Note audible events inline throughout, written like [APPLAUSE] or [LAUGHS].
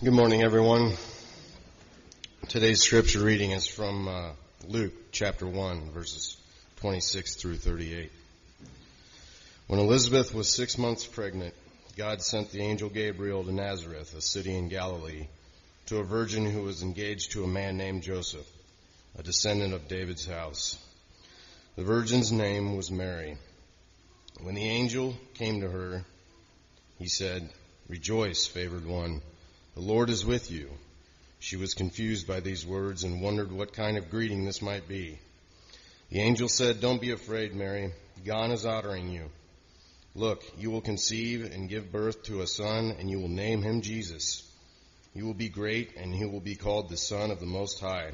Good morning, everyone. Today's scripture reading is from uh, Luke chapter 1, verses 26 through 38. When Elizabeth was six months pregnant, God sent the angel Gabriel to Nazareth, a city in Galilee, to a virgin who was engaged to a man named Joseph, a descendant of David's house. The virgin's name was Mary. When the angel came to her, he said, Rejoice, favored one. The Lord is with you. She was confused by these words and wondered what kind of greeting this might be. The angel said, Don't be afraid, Mary. God is honoring you. Look, you will conceive and give birth to a son, and you will name him Jesus. He will be great, and he will be called the Son of the Most High.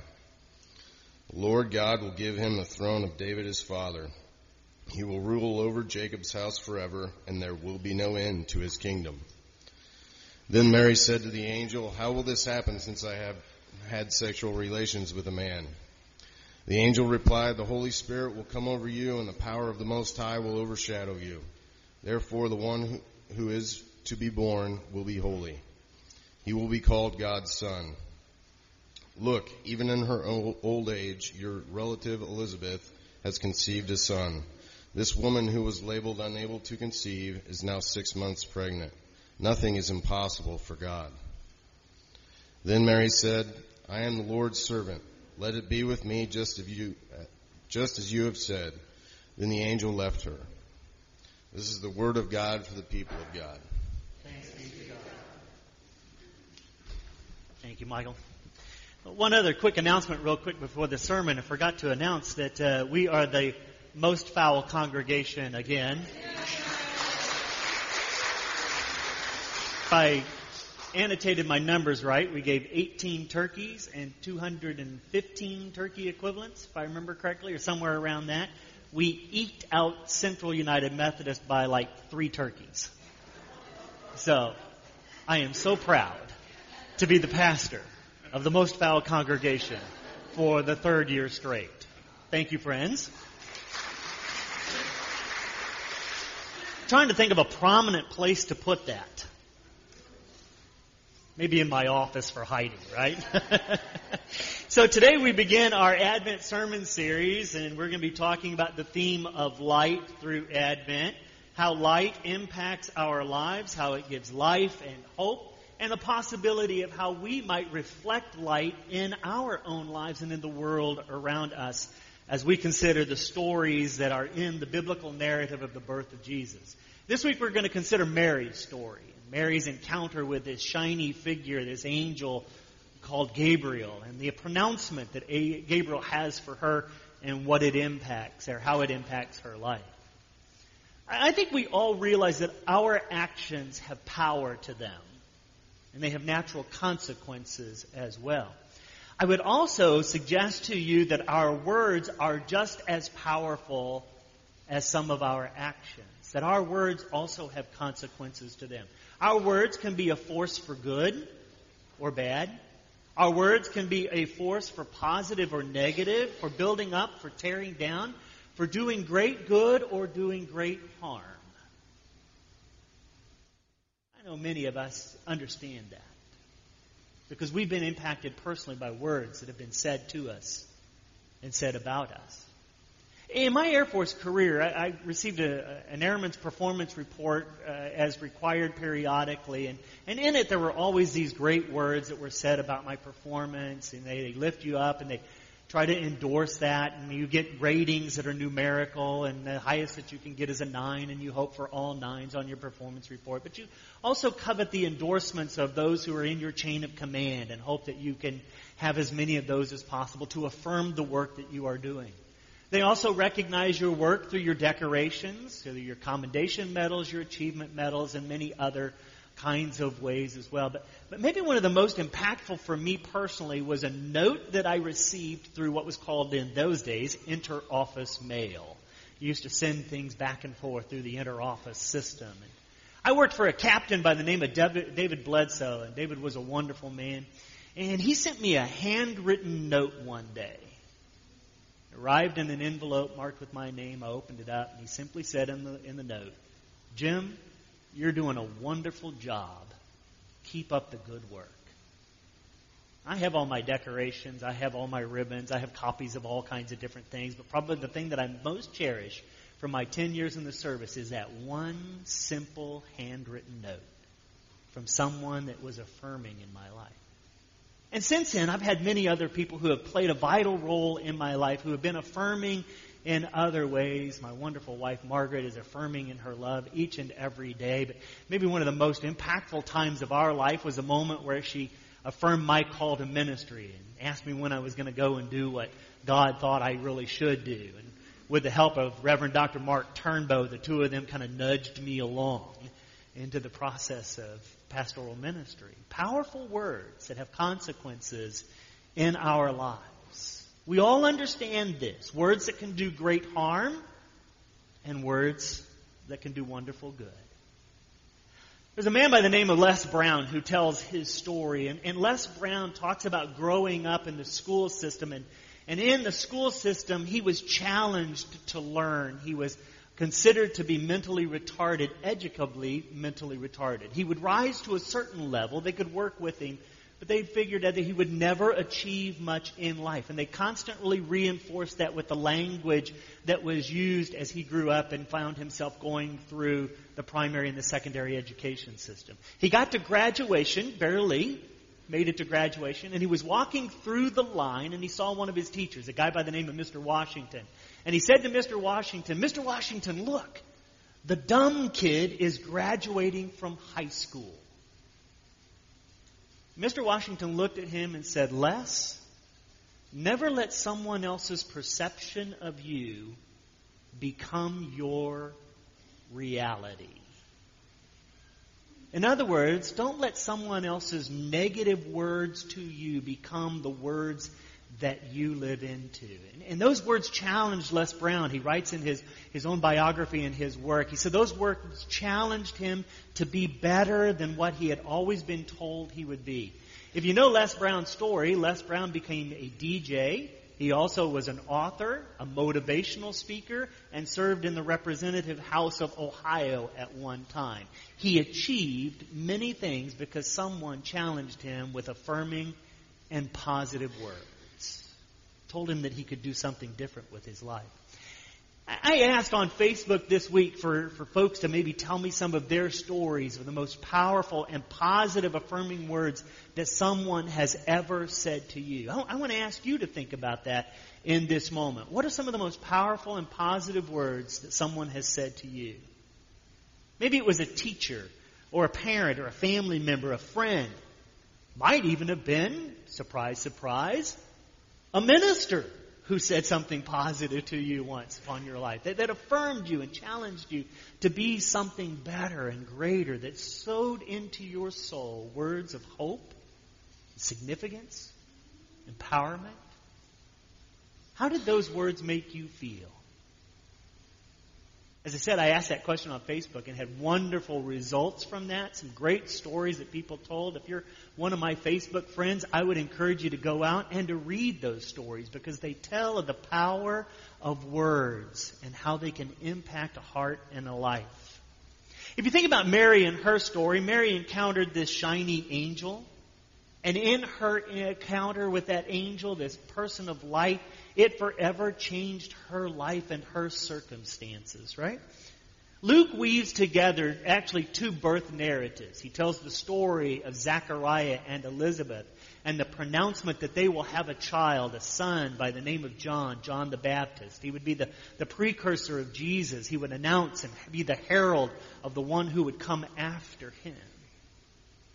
The Lord God will give him the throne of David his father. He will rule over Jacob's house forever, and there will be no end to his kingdom. Then Mary said to the angel, How will this happen since I have had sexual relations with a man? The angel replied, The Holy Spirit will come over you and the power of the Most High will overshadow you. Therefore the one who is to be born will be holy. He will be called God's son. Look, even in her old age, your relative Elizabeth has conceived a son. This woman who was labeled unable to conceive is now six months pregnant. Nothing is impossible for God. Then Mary said, I am the Lord's servant. Let it be with me just as you, just as you have said. Then the angel left her. This is the word of God for the people of God. Thanks be to God. Thank you, Michael. One other quick announcement, real quick, before the sermon. I forgot to announce that uh, we are the most foul congregation again. I annotated my numbers right, we gave 18 turkeys and 215 turkey equivalents, if I remember correctly, or somewhere around that. We eked out Central United Methodist by like three turkeys. So, I am so proud to be the pastor of the most foul congregation for the third year straight. Thank you, friends. trying to think of a prominent place to put that. Maybe in my office for hiding, right? [LAUGHS] so today we begin our Advent sermon series and we're going to be talking about the theme of light through Advent, how light impacts our lives, how it gives life and hope, and the possibility of how we might reflect light in our own lives and in the world around us as we consider the stories that are in the biblical narrative of the birth of Jesus. This week we're going to consider Mary's story. Mary's encounter with this shiny figure, this angel called Gabriel, and the pronouncement that Gabriel has for her and what it impacts, or how it impacts her life. I think we all realize that our actions have power to them, and they have natural consequences as well. I would also suggest to you that our words are just as powerful as some of our actions, that our words also have consequences to them. Our words can be a force for good or bad. Our words can be a force for positive or negative, for building up, for tearing down, for doing great good or doing great harm. I know many of us understand that because we've been impacted personally by words that have been said to us and said about us. In my Air Force career, I, I received a, an airman's performance report uh, as required periodically, and, and in it there were always these great words that were said about my performance, and they, they lift you up and they try to endorse that, and you get ratings that are numerical, and the highest that you can get is a nine, and you hope for all nines on your performance report. But you also covet the endorsements of those who are in your chain of command, and hope that you can have as many of those as possible to affirm the work that you are doing. They also recognize your work through your decorations, through your commendation medals, your achievement medals, and many other kinds of ways as well. But, but maybe one of the most impactful for me personally was a note that I received through what was called in those days inter-office mail. You used to send things back and forth through the inter-office system. And I worked for a captain by the name of David Bledsoe, and David was a wonderful man. And he sent me a handwritten note one day arrived in an envelope marked with my name. I opened it up, and he simply said in the, in the note, Jim, you're doing a wonderful job. Keep up the good work. I have all my decorations, I have all my ribbons, I have copies of all kinds of different things, but probably the thing that I most cherish from my 10 years in the service is that one simple handwritten note from someone that was affirming in my life. And since then, I've had many other people who have played a vital role in my life, who have been affirming in other ways. My wonderful wife, Margaret, is affirming in her love each and every day. But maybe one of the most impactful times of our life was a moment where she affirmed my call to ministry and asked me when I was going to go and do what God thought I really should do. And with the help of Reverend Dr. Mark Turnbow, the two of them kind of nudged me along into the process of pastoral ministry. Powerful words that have consequences in our lives. We all understand this. Words that can do great harm and words that can do wonderful good. There's a man by the name of Les Brown who tells his story, and, and Les Brown talks about growing up in the school system, and, and in the school system, he was challenged to learn. He was considered to be mentally retarded, educably mentally retarded. He would rise to a certain level, they could work with him, but they figured that he would never achieve much in life. And they constantly reinforced that with the language that was used as he grew up and found himself going through the primary and the secondary education system. He got to graduation, barely, made it to graduation, and he was walking through the line and he saw one of his teachers, a guy by the name of Mr. Washington. And he said to Mr. Washington, Mr. Washington, look, the dumb kid is graduating from high school. Mr. Washington looked at him and said, Les, never let someone else's perception of you become your reality. In other words, don't let someone else's negative words to you become the words that you live into. And, and, those words challenged Les Brown. He writes in his, his own biography and his work. He said those words challenged him to be better than what he had always been told he would be. If you know Les Brown's story, Les Brown became a DJ. He also was an author, a motivational speaker, and served in the Representative House of Ohio at one time. He achieved many things because someone challenged him with affirming and positive words told him that he could do something different with his life. I asked on Facebook this week for, for folks to maybe tell me some of their stories of the most powerful and positive affirming words that someone has ever said to you. I, I want to ask you to think about that in this moment. What are some of the most powerful and positive words that someone has said to you? Maybe it was a teacher or a parent or a family member, a friend. Might even have been, surprise, surprise, a minister who said something positive to you once upon your life, that, that affirmed you and challenged you to be something better and greater, that sowed into your soul words of hope, significance, empowerment. How did those words make you feel? As I said, I asked that question on Facebook and had wonderful results from that. Some great stories that people told. If you're one of my Facebook friends, I would encourage you to go out and to read those stories because they tell of the power of words and how they can impact a heart and a life. If you think about Mary and her story, Mary encountered this shiny angel. And in her encounter with that angel, this person of light, it forever changed her life and her circumstances, right? Luke weaves together actually two birth narratives. He tells the story of Zachariah and Elizabeth and the pronouncement that they will have a child, a son by the name of John, John the Baptist. He would be the, the precursor of Jesus. He would announce and be the herald of the one who would come after him.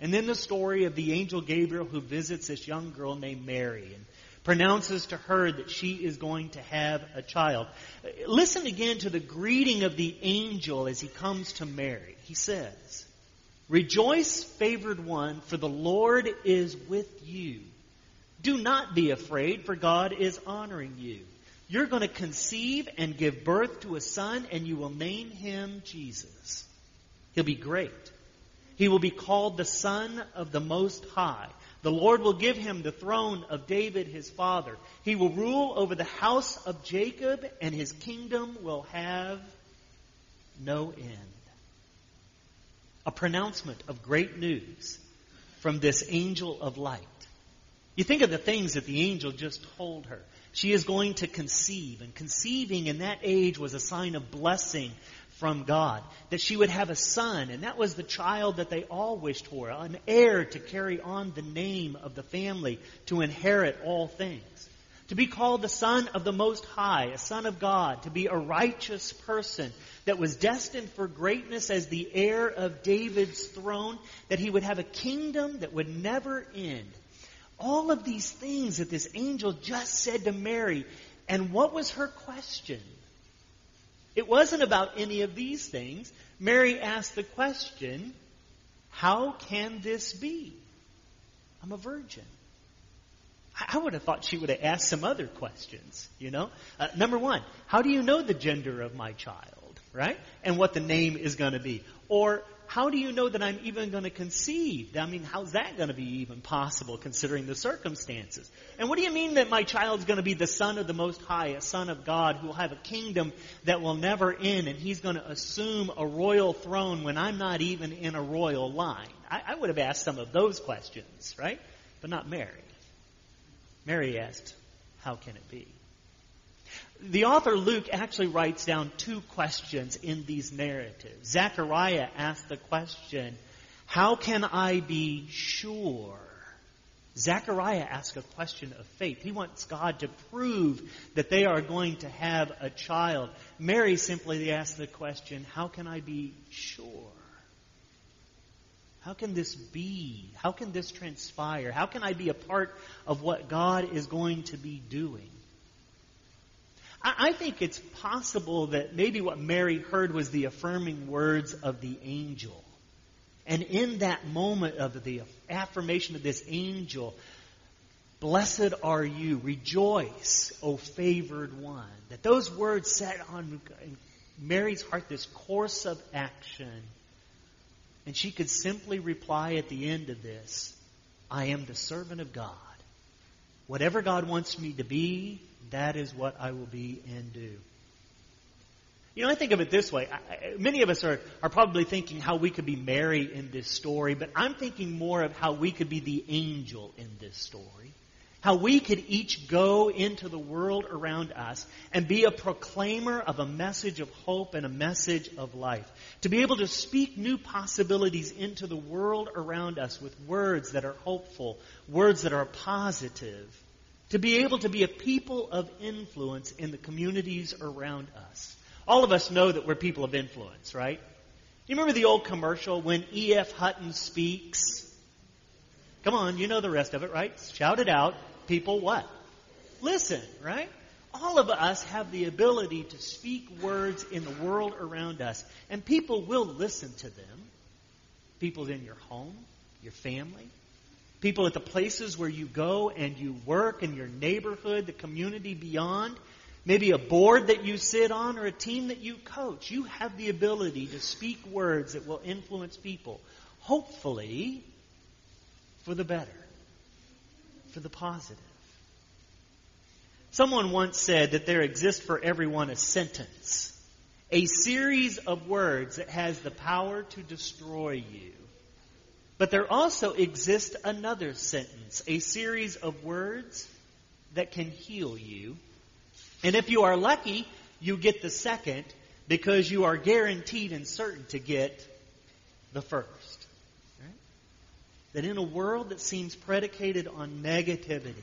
And then the story of the angel Gabriel who visits this young girl named Mary. And pronounces to her that she is going to have a child. Listen again to the greeting of the angel as he comes to Mary. He says, Rejoice, favored one, for the Lord is with you. Do not be afraid, for God is honoring you. You're going to conceive and give birth to a son, and you will name him Jesus. He'll be great. He will be called the Son of the Most High. The Lord will give him the throne of David his father. He will rule over the house of Jacob, and his kingdom will have no end. A pronouncement of great news from this angel of light. You think of the things that the angel just told her. She is going to conceive, and conceiving in that age was a sign of blessing from God. That she would have a son, and that was the child that they all wished for, an heir to carry on the name of the family, to inherit all things. To be called the Son of the Most High, a Son of God, to be a righteous person that was destined for greatness as the heir of David's throne, that he would have a kingdom that would never end. All of these things that this angel just said to Mary. And what was her question? It wasn't about any of these things. Mary asked the question, How can this be? I'm a virgin. I would have thought she would have asked some other questions, you know? Uh, number one, how do you know the gender of my child, right? And what the name is going to be? Or how do you know that I'm even going to conceive? I mean, how's that going to be even possible considering the circumstances? And what do you mean that my child's going to be the son of the Most High, a son of God who will have a kingdom that will never end and he's going to assume a royal throne when I'm not even in a royal line? I, I would have asked some of those questions, right? But not Mary. Mary asked, How can it be? The author Luke actually writes down two questions in these narratives. Zechariah asked the question, How can I be sure? Zechariah asks a question of faith. He wants God to prove that they are going to have a child. Mary simply asks the question, How can I be sure? How can this be? How can this transpire? How can I be a part of what God is going to be doing? I, think it's possible that maybe what Mary heard was the affirming words of the angel. And in that moment of the affirmation of this angel, blessed are you, rejoice, O favored one. That those words set on Mary's heart this course of action and she could simply reply at the end of this, I am the servant of God. Whatever God wants me to be, that is what I will be and do. You know, I think of it this way. I, many of us are, are probably thinking how we could be Mary in this story, but I'm thinking more of how we could be the angel in this story. How we could each go into the world around us and be a proclaimer of a message of hope and a message of life. To be able to speak new possibilities into the world around us with words that are hopeful, words that are positive. To be able to be a people of influence in the communities around us. All of us know that we're people of influence, right? You remember the old commercial when E.F. Hutton speaks? Come on, you know the rest of it, right? Shout it out people what? Listen, right? All of us have the ability to speak words in the world around us, and people will listen to them. People in your home, your family, people at the places where you go and you work, in your neighborhood, the community beyond, maybe a board that you sit on or a team that you coach. You have the ability to speak words that will influence people, hopefully for the better for the positive. Someone once said that there exists for everyone a sentence, a series of words that has the power to destroy you. But there also exists another sentence, a series of words that can heal you. And if you are lucky, you get the second because you are guaranteed and certain to get the first. That in a world that seems predicated on negativity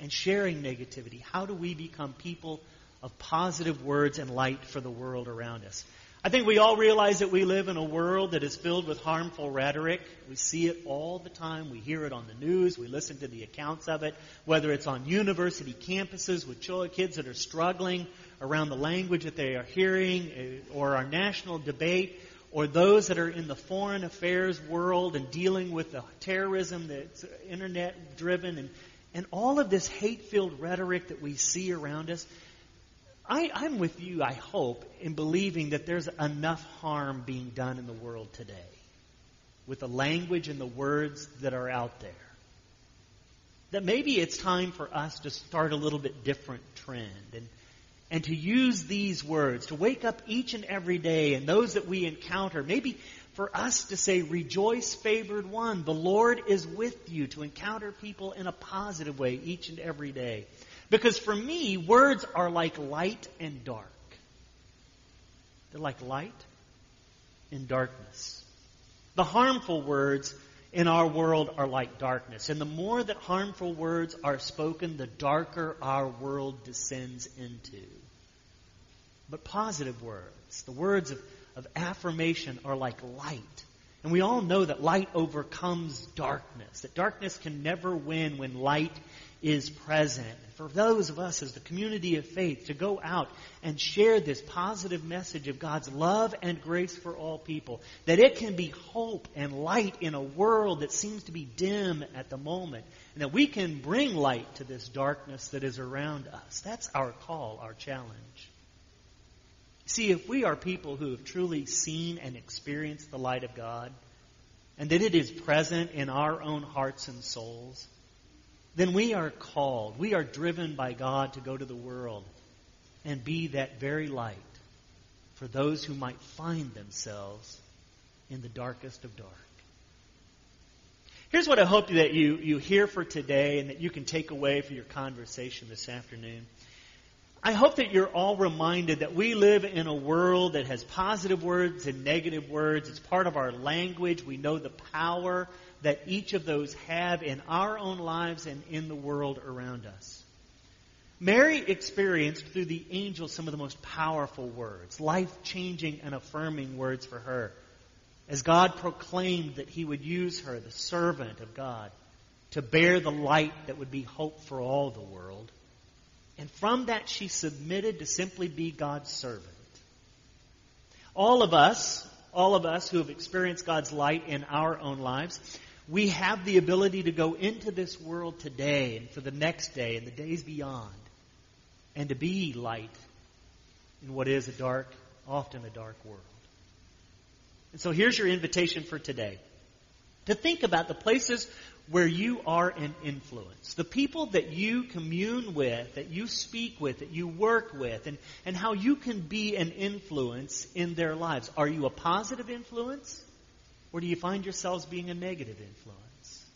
and sharing negativity, how do we become people of positive words and light for the world around us? I think we all realize that we live in a world that is filled with harmful rhetoric. We see it all the time. We hear it on the news. We listen to the accounts of it, whether it's on university campuses with kids that are struggling around the language that they are hearing, eh, or our national debate or those that are in the foreign affairs world and dealing with the terrorism that's internet driven and, and all of this hate filled rhetoric that we see around us, I, I'm with you, I hope, in believing that there's enough harm being done in the world today with the language and the words that are out there. That maybe it's time for us to start a little bit different trend and and to use these words, to wake up each and every day and those that we encounter, maybe for us to say, Rejoice, favored one. The Lord is with you to encounter people in a positive way each and every day. Because for me, words are like light and dark. They're like light and darkness. The harmful words in our world are like darkness. And the more that harmful words are spoken, the darker our world descends into. But positive words, the words of, of affirmation are like light. And we all know that light overcomes darkness, that darkness can never win when light is present. For those of us as the community of faith to go out and share this positive message of God's love and grace for all people, that it can be hope and light in a world that seems to be dim at the moment, and that we can bring light to this darkness that is around us. That's our call, our challenge. See, if we are people who have truly seen and experienced the light of God, and that it is present in our own hearts and souls, then we are called, we are driven by God to go to the world and be that very light for those who might find themselves in the darkest of dark. Here's what I hope that you, you hear for today and that you can take away for your conversation this afternoon. I hope that you're all reminded that we live in a world that has positive words and negative words. It's part of our language. We know the power that each of those have in our own lives and in the world around us. Mary experienced through the angel some of the most powerful words, life changing and affirming words for her, as God proclaimed that He would use her, the servant of God, to bear the light that would be hope for all the world. And from that, she submitted to simply be God's servant. All of us, all of us who have experienced God's light in our own lives, we have the ability to go into this world today and for the next day and the days beyond and to be light in what is a dark, often a dark world. And so here's your invitation for today. To think about the places where you are an influence. The people that you commune with, that you speak with, that you work with, and, and how you can be an influence in their lives. Are you a positive influence? Or do you find yourselves being a negative influence?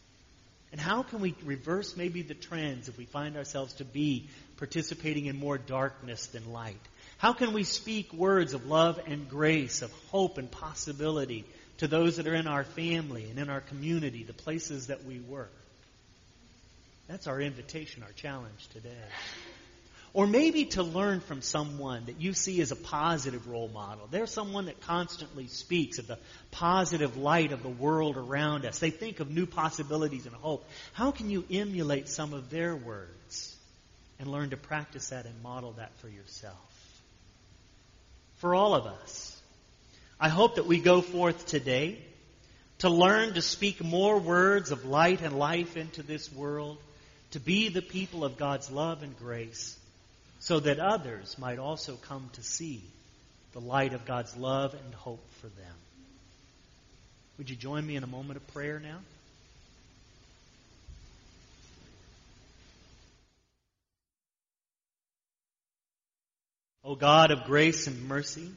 And how can we reverse maybe the trends if we find ourselves to be participating in more darkness than light? How can we speak words of love and grace, of hope and possibility to those that are in our family and in our community, the places that we work? That's our invitation, our challenge today. Or maybe to learn from someone that you see as a positive role model. They're someone that constantly speaks of the positive light of the world around us. They think of new possibilities and hope. How can you emulate some of their words and learn to practice that and model that for yourself? For all of us, I hope that we go forth today to learn to speak more words of light and life into this world, to be the people of God's love and grace so that others might also come to see the light of God's love and hope for them. Would you join me in a moment of prayer now? O God of grace and mercy,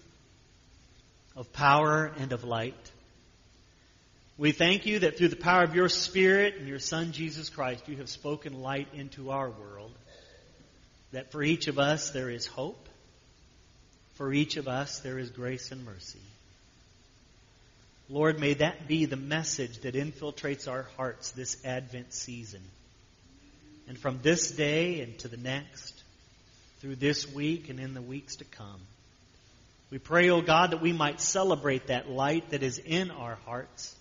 of power and of light, we thank you that through the power of your Spirit and your Son Jesus Christ, you have spoken light into our world that for each of us there is hope. For each of us there is grace and mercy. Lord, may that be the message that infiltrates our hearts this Advent season. And from this day and to the next, through this week and in the weeks to come, we pray, O oh God, that we might celebrate that light that is in our hearts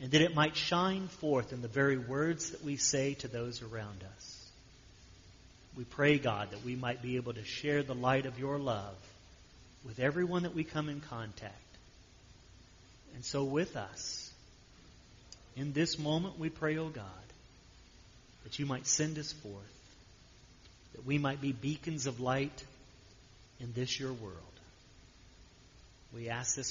and that it might shine forth in the very words that we say to those around us. We pray, God, that we might be able to share the light of your love with everyone that we come in contact. And so with us, in this moment, we pray, O oh God, that you might send us forth, that we might be beacons of light in this your world. We ask this